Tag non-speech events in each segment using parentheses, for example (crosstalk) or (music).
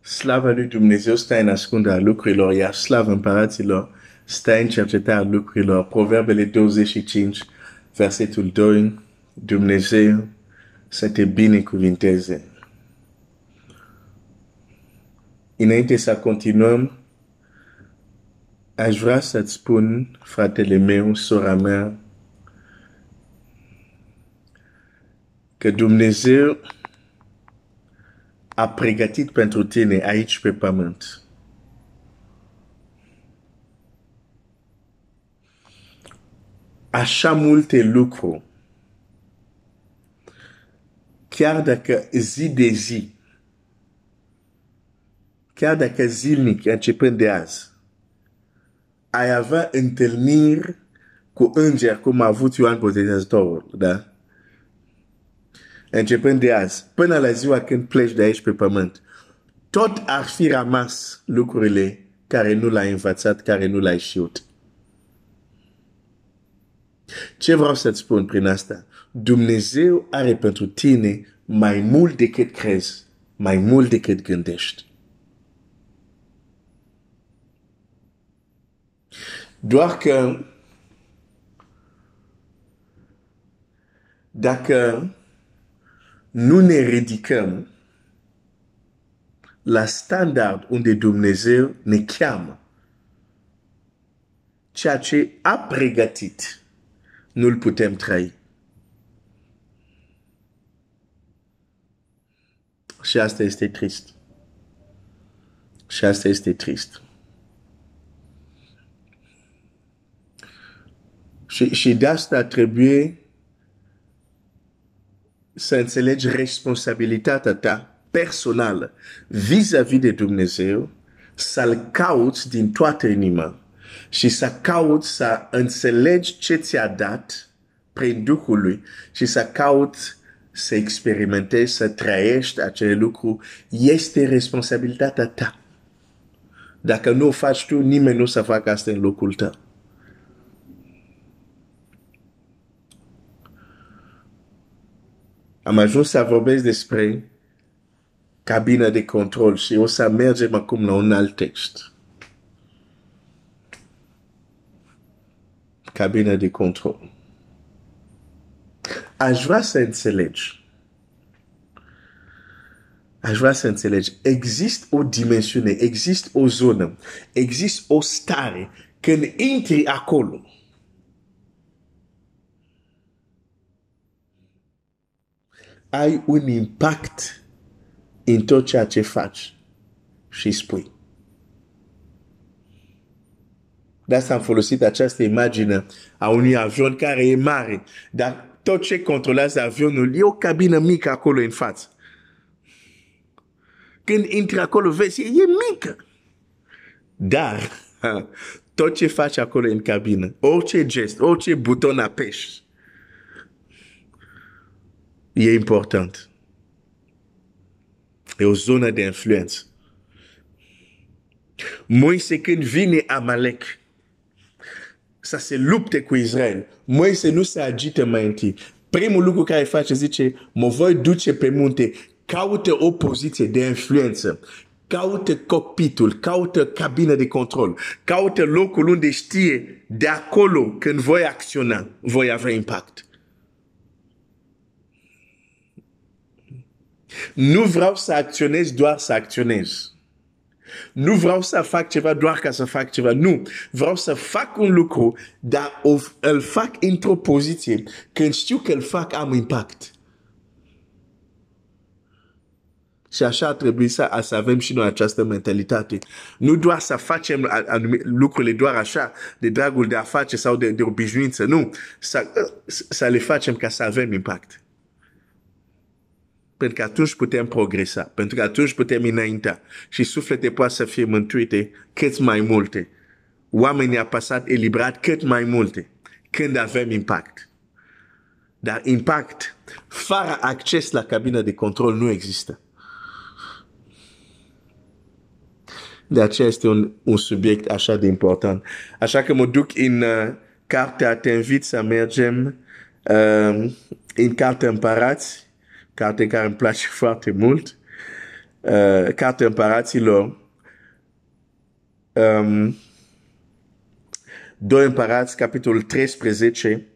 slava lui Dumnezeu stă în ascunderea lucrurilor, iar slava împăraților stă în cercetarea lucrurilor. Proverbele 25, versetul 2, Dumnezeu să te binecuvinteze. Înainte să continuăm, aș vrea să-ți spun, fratele meu, sora mea, că Dumnezeu a pregătit pentru tine aici pe pământ. Așa multe lucruri, chiar dacă zi de zi, chiar dacă zilnic, începând de azi, ai avea întâlniri cu îngeri cum a avut Ioan Botezătorul, da? Începând de azi, până la ziua când pleci de aici pe pământ, tot ar fi rămas lucrurile care nu l-ai învățat, care nu l-ai știut. Ce vreau să-ți spun prin asta? Dumnezeu are pentru tine mai mult decât crezi, mai mult decât gândești. Doar că dacă nu ne ridicăm la standard unde Dumnezeu ne cheamă. Ceea ce a pregătit, nu-l putem trăi. Și asta este trist. Și asta este trist. Și, și de asta trebuie să înțelegi responsabilitatea ta personală vis-a-vis de Dumnezeu, să-L cauți din toată inima și să cauți să înțelegi ce ți-a dat prin Duhul lui și să cauți să experimentezi, să trăiești acele lucruri, este responsabilitatea ta. Dacă nu o faci tu, nimeni nu o să facă asta în locul tău. Am ajuns să vorbesc despre cabina de control și o să mergem acum la un alt text. Cabina de control. Aș vrea să înțelegi. Aș vrea să înțelegi. Există o dimensiune, există o zonă, există o stare. Când intri acolo, ai un impact în tot ceea ce faci și spui. De asta am folosit această imagine a unui avion care e mare, dar tot ce controlează avionul e o cabină mică acolo în față. Când intri acolo, vezi, e mică. Dar (laughs) tot ce faci acolo în cabină, orice gest, orice buton apeși, e important. E o zonă de influență. Moise când vine Amalek să se lupte cu Israel, Moise nu se agită mai întâi. Primul lucru care face zice, mă voi duce pe munte, caută o poziție de influență, caută cockpitul, caută cabina de control, caută locul unde știe de acolo când voi acționa, voi avea impact. Nu vreau să acționez doar să acționez. Nu vreau să fac ceva doar ca să fac ceva. Nu. Vreau să fac un lucru, dar îl fac într-o poziție când știu că îl fac am impact. Și așa ar trebui să, să avem și noi această mentalitate. Nu doar să facem lucrurile doar așa, de dragul de a face sau de, de obișnuință. Nu. Să, să le facem ca să avem impact. Pentru că atunci putem progresa, pentru că atunci putem înainta și suflete poate să fie mântuite cât mai multe. Oamenii apăsat eliberat cât mai multe când avem impact. Dar impact, fără acces la cabina de control, nu există. De aceea este un, un subiect așa de important. Așa că mă duc în uh, cartea, te invit să mergem uh, în cartea împărați, carte care îmi place (laughs) foarte mult. uh, cartea împăraților, um, 2 împărați, capitolul 13,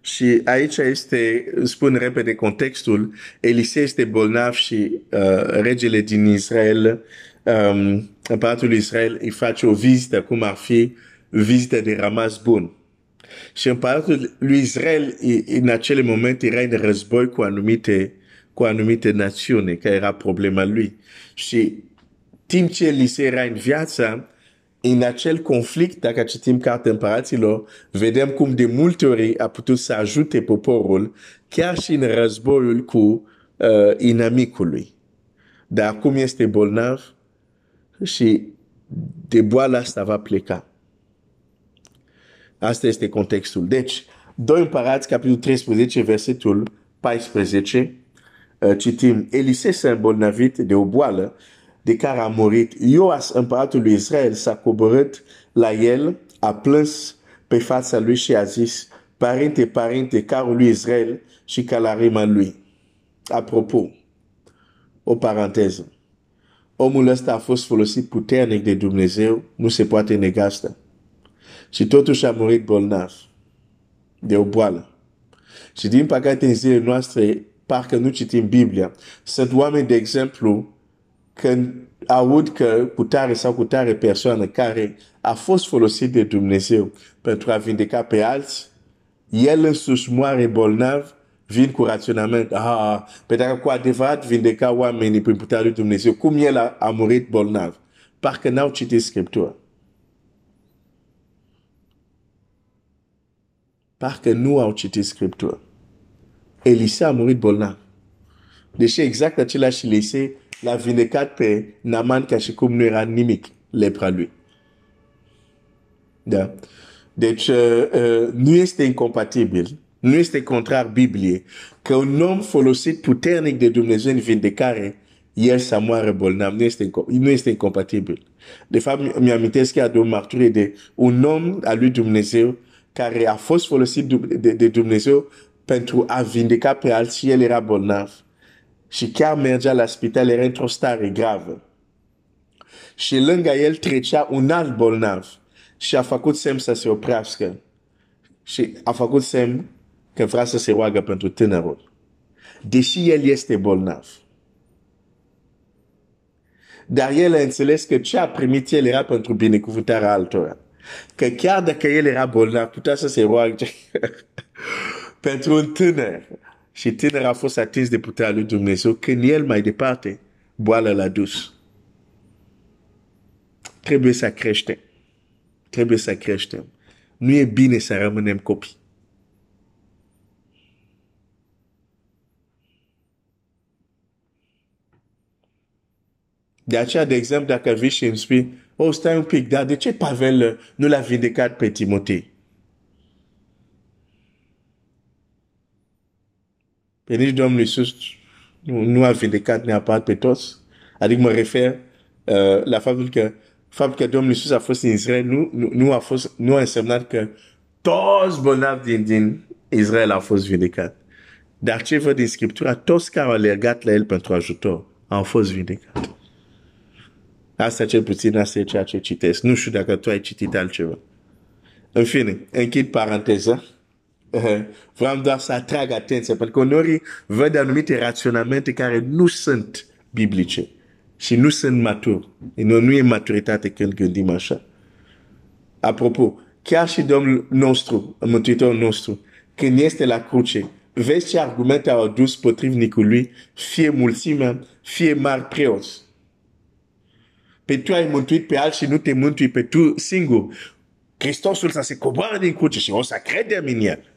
și aici este, spun repede contextul, Elisei este bolnav și uh, regele din Israel, um, împăratul lui Israel, îi face o vizită, cum ar fi vizită de ramas bun. Și împăratul lui Israel, în acele momente, era în război cu anumite, cu anumite națiuni, care era problema lui. Și timp ce Elisei era în viață, în acel conflict, dacă citim cartea împăraților, vedem cum de multe ori a putut să ajute poporul, chiar și în războiul cu uh, inamicul lui. Dar acum este bolnav și de boala asta va pleca. Asta este contextul. Deci, 2 împărați, capitolul 13, versetul 14, uh, citim, Elisei s-a îmbolnăvit de o boală de care a murit. Ioas, împăratul lui Israel, s-a coborât la el, a plâns pe fața lui și a zis, Părinte, părinte, carul lui Israel și calarima lui. Apropo, o paranteză. Omul ăsta a fost folosit puternic de Dumnezeu, nu se poate nega asta. Și totuși a murit bolnav de o boală. Și din păcate în zilele noastre, parcă nu citim Biblia. Sunt oameni, de exemplu, când aud că cu tare sau cu tare persoană care a fost folosit de Dumnezeu pentru a vindeca pe alții, el însuși moare bolnav, vin cu raționament, ah, pe dacă cu adevărat vindeca oamenii prin puterea lui Dumnezeu, cum el a, a murit bolnav? Parcă n-au citit Scriptura. Parcă nu au citit Scriptura. Elisa a murit bolnav. Deși exact același Elisei l-a vindecat pe Naman ca și cum nu era nimic lepra lui. Da. Deci uh, uh, nu este incompatibil, nu este contrar Bibliei, că un om folosit puternic de Dumnezeu în vindecare, el să moară bolnav, nu este, nu este incompatibil. De fapt, mi-amintesc chiar de o marturie de un om al lui Dumnezeu care a fost folosit de, de Dumnezeu pentru a vindeca pe alții, el era bolnav și chiar mergea la spital, era într-o stare gravă. Și lângă el trecea un alt bolnav și a făcut semn să se oprească. Și a făcut semn că vrea să se roagă pentru tânărul. Deși el este bolnav. Dar el a înțeles că ce a primit el era pentru binecuvântarea altora. Că chiar dacă el era bolnav, putea să se roage (laughs) pentru un tânăr și tânăr a fost atins de puterea lui Dumnezeu când el mai departe boală la dus. Trebuie să creștem. Trebuie să creștem. Nu e bine să rămânem copii. De aceea, de exemplu, dacă vii și îmi spui, oh, stai un pic, dar de ce Pavel nu l-a vindecat pe Timotei? Pe nici Domnul Iisus nu, nu a vindecat neapărat pe toți. Adică mă refer uh, la faptul că faptul că Domnul Iisus a fost în Israel nu, nu, nu, a, fost, nu a însemnat că toți bolnavi din, din Israel au fost vindecat. Dar ce văd din Scriptura, toți care au alergat la el pentru ajutor au fost vindecat. Asta cel puțin, asta e ceea ce citesc. Nu știu dacă tu ai citit altceva. În fine, închid paranteza. Uh, (laughs) vreau doar să atrag atenția, pentru că uneori văd anumite raționamente care nu sunt biblice și nu sunt maturi. Nu, nu e maturitate când gândim așa. Apropo, chiar și Domnul nostru, Mântuitorul nostru, când este la cruce, vezi ce argumente au adus potrivnicul lui, fie mulțimea, fie mari preoți. Pe tu ai mântuit pe alții și nu te mântui pe tu singur. Hristosul să se coboară din cruce și o să credem în el.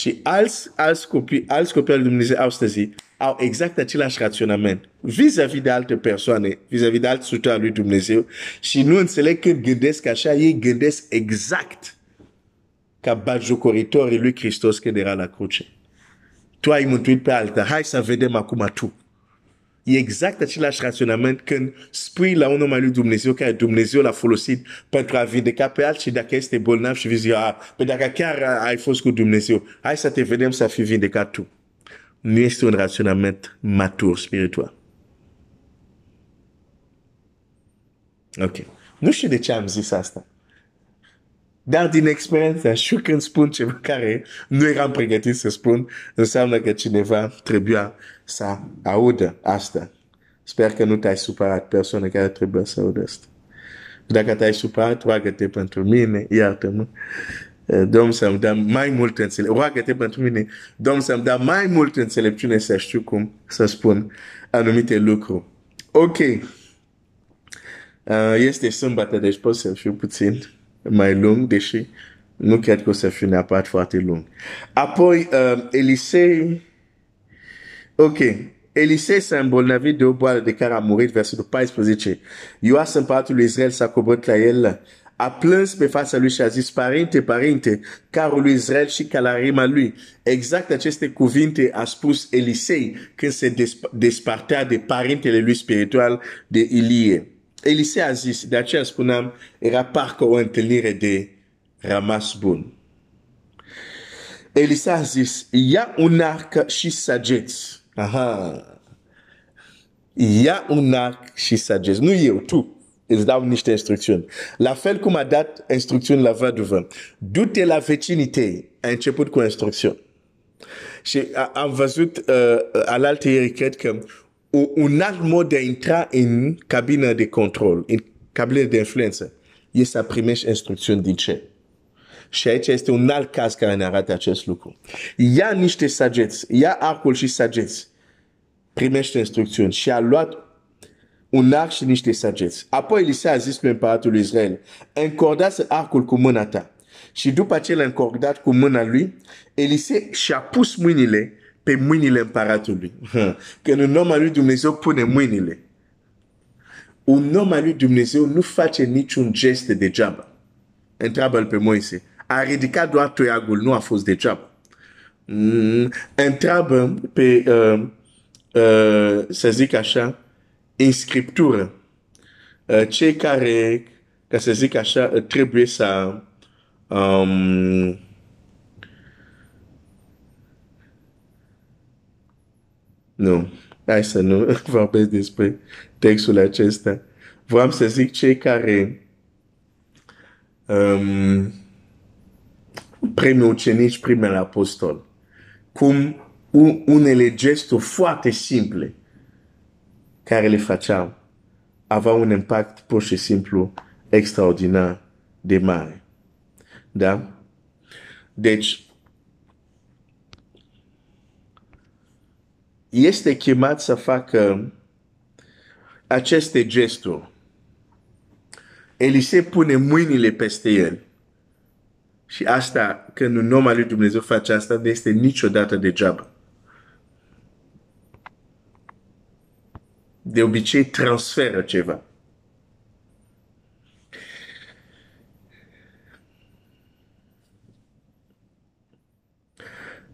Și alți, alți copii, alți copii al Dumnezeu astăzi au exact același raționament vis-a-vis de alte persoane, vis-a-vis de alți suturi al lui Dumnezeu și nu înțeleg când gândesc așa, ei gândesc exact ca bajocoritorii lui Hristos când era la cruce. Tu ai mântuit pe alta, hai să vedem acum tu. E exact același raționament când spui la un om al lui Dumnezeu că Dumnezeu l-a folosit pentru a vindeca pe alții dacă este bolnav și vezi, ah, pe dacă chiar ai fost cu Dumnezeu, hai să te vedem să fi vindecat tu. Nu este un raționament matur spiritual. Ok. Nu știu de ce am zis asta. Dar din experiență, (laughs) și când spun ceva care nu eram pregătit să spun, înseamnă că cineva trebuia să audă asta. Sper că nu te-ai supărat persoane care trebuie să audă asta. Dacă te-ai supărat, roagă-te pentru mine, iartă-mă. Domnul să-mi dea mai mult înțelepciune. Roagă-te pentru mine. Domnul să-mi dea mai mult înțelepciune să știu cum să spun anumite lucruri. Ok. Este sâmbătă, deci pot să fiu puțin mai lung, deși nu cred că o să fiu neapărat foarte lung. Apoi, Elisei... Ok. Elisei s-a îmbolnăvit de o boală de care a murit, versetul 14. Ioas, împăratul lui Israel, s-a coborât la el, a plâns pe fața lui și a zis, Părinte, Părinte, carul lui Israel și calarima lui. Exact aceste cuvinte a spus Elisei când se despartea de părintele lui spiritual de Ilie. Elisei a zis, de aceea spuneam, era parcă o întâlnire de ramas bun. Elisei a zis, ia un arc și sageți. Aha. Ia un arc și sageți. Nu eu, tu. Îți dau niște instrucțiuni. La fel cum a dat instrucțiuni la văduvă. Du-te la vecinite. A început cu instrucțiuni. Și am văzut uh, alaltă ieri, cred că un alt mod de a intra în cabina de control, în cabina de influență, este să primești instrucțiuni din ce. Și aici este un alt caz care ne arată acest lucru. Ia niște sageți, ia arcul și sageți, primește instrucțiuni și a luat un arc și niște sageți. Apoi Elisa a zis lui împăratul lui Israel, încordați arcul cu mâna ta. Și după ce l-a încordat cu mâna lui, Elise și-a pus mâinile pe mâinile împăratului. (laughs) Când un om al lui Dumnezeu pune mâinile, un om al lui Dumnezeu nu face niciun gest degeaba. Întreabă-l pe Moise. A ridicat doar toiagul, nu a fost degeaba. Mm, întreabă pe, uh, uh, să zic așa, în scriptură, uh, cei care, ca să zic așa, trebuie să um, Nu, hai să nu (laughs) vorbesc despre textul acesta. Vreau să zic cei care um, primii ucenici, primele apostol, cum unele gesturi foarte simple care le făceau aveau un impact pur și simplu extraordinar de mare. Da? Deci, este chemat să facă aceste gesturi. Elise pune mâinile peste el. Și asta, când un om al lui Dumnezeu face asta, nu este niciodată degeaba. De obicei transferă ceva.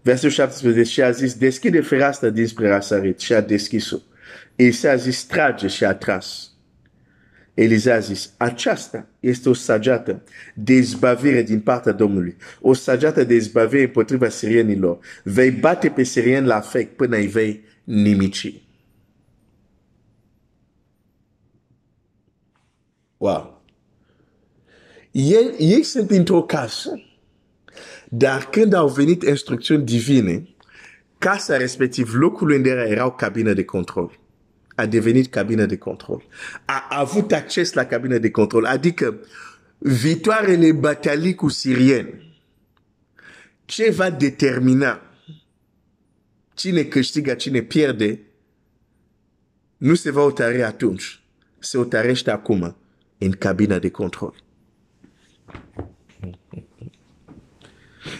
Versetul 17 și a zis, deschide fereastra dinspre răsărit și a deschis-o. Elisa a zis, trage și a tras. Eliza a zis, aceasta este o sageată de izbavire din partea Domnului. O sageată de izbavire împotriva sirienilor. Vei bate pe sirieni la fec până îi vei nimici. Wow. Ei, ei sunt într-o casă dar când au venit instrucțiuni divine, casa respectiv, locul unde erau cabine de control, a devenit cabină de control. A avut acces la cabină de control. Adică viitoarele batalii cu sirieni, ce va determina cine câștigă, cine pierde, nu se va otare atunci. Se otarește acum în cabina de control.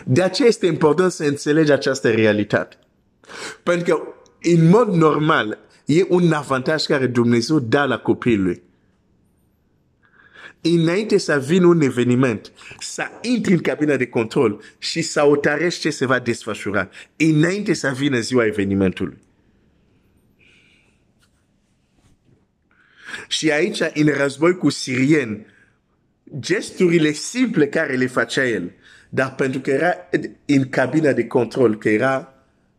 De aceea este important să înțelegi această realitate. Pentru că, în mod normal, e un avantaj care Dumnezeu dă la copilului. Înainte să vină un eveniment, să intri în cabina de control și să otarești ce se va desfășura. Înainte să vină ziua evenimentului. Și aici, în război cu sirieni, gesturile simple care le facea el, dar pentru că era în cabina de control, că era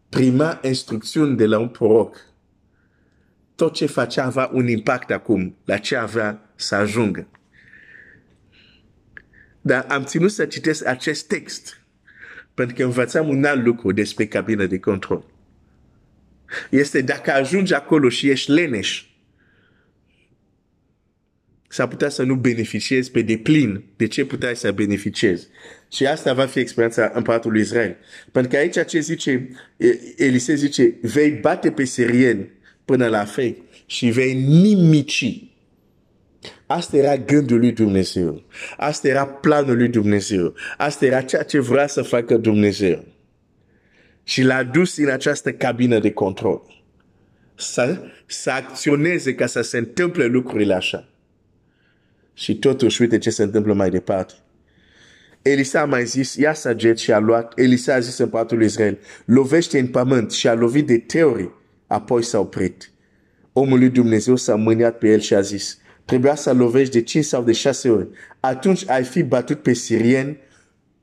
prima instrucțiune de la un proroc, tot ce facea avea un impact acum la ce avea să ajungă. Dar am ținut să citesc acest text pentru că învățăm un alt lucru despre cabină de control. Este dacă ajungi acolo și ești leneș, s-ar putea să nu beneficiezi pe deplin de ce puteai să beneficiezi. Și asta va fi experiența împăratului Israel. Pentru că aici ce zice, Elise zice, vei bate pe sirieni până la fei și vei nimici. Asta era gândul lui Dumnezeu. Asta era planul lui Dumnezeu. Asta era ceea ce vrea să facă Dumnezeu. Și l-a dus în această cabină de control. Să, să acționeze ca să se întâmple lucrurile așa. Și totuși, uite ce se întâmplă mai departe. Elisa a mai zis, ia saget și a luat, Elisa a zis patul lui Israel, lovește în pământ și a lovit de teorii, apoi s-a oprit. Omul lui Dumnezeu s-a mâniat pe el și a zis, trebuia să lovești de 5 sau de 6 ori. Atunci ai fi batut pe sirieni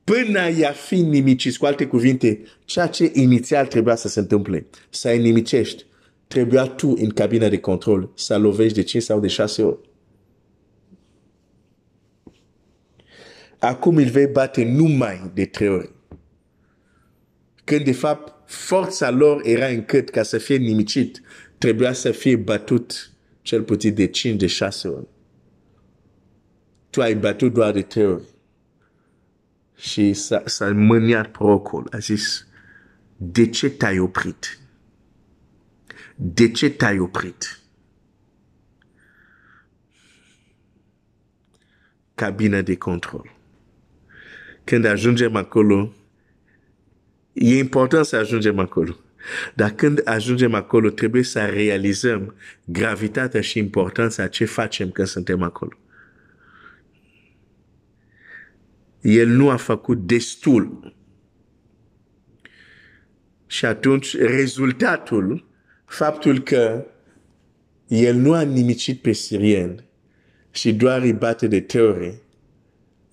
până i-a fi nimicit. Cu alte cuvinte, ceea ce inițial trebuia să se întâmple, să îi nimicești, trebuia tu în cabina de control să lovești de 5 sau de 6 ori. Acum îl vei bate numai de trei ori. Când de fapt forța lor era încât ca să fie nimicit, trebuia să fie batut cel puțin de 5, de 6 ori. Tu ai batut doar de trei ori. Și s-a mâniat. A zis, de ce te-ai oprit? De ce te-ai oprit? De control. Când ajungem acolo, e important să ajungem acolo. Dar când ajungem acolo, trebuie să realizăm gravitatea și importanța ce facem când suntem acolo. El nu a făcut destul. Și atunci rezultatul, faptul că el nu a nimicit pe sirien și doar îi bate de teorie,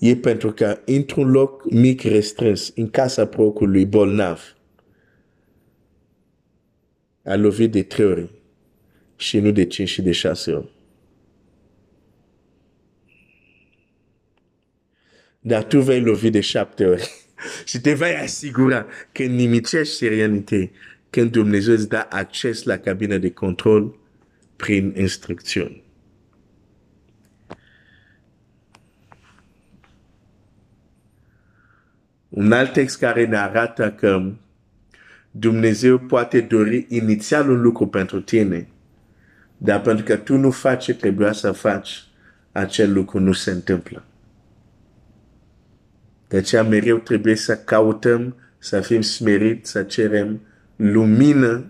e pentru că într-un loc mic restrâns, în casa procului bolnav, a lovit de trei ori și nu de cinci și de șase ori. Dar tu vei lovi de șapte ori (laughs) și te vei asigura că nimicești sirianite când Dumnezeu îți dă acces la cabina de control prin instrucțiuni. Un alt text care ne arată că Dumnezeu poate dori inițial un lucru pentru tine, dar pentru că tu nu faci ce trebuia să faci, acel lucru nu se întâmplă. De aceea mereu trebuie să cautăm, să fim smerit, să cerem lumină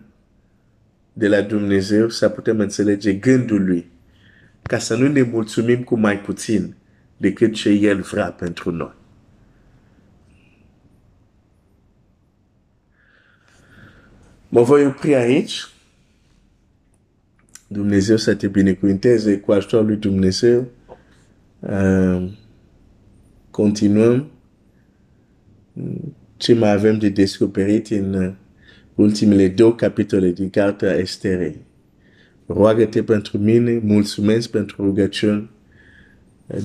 de la Dumnezeu, să putem înțelege gândul Lui, ca să nu ne mulțumim cu mai puțin decât ce El vrea pentru noi. Mă voi opri aici. Dumnezeu să te binecuvinteze cu ajutorul lui Dumnezeu. Uh, continuăm ce mai avem de descoperit în uh, ultimele două capitole din Cartea Esterei. Roagă-te pentru mine, mulțumesc pentru rugăciuni.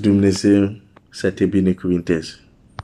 Dumnezeu să te binecuvinteze.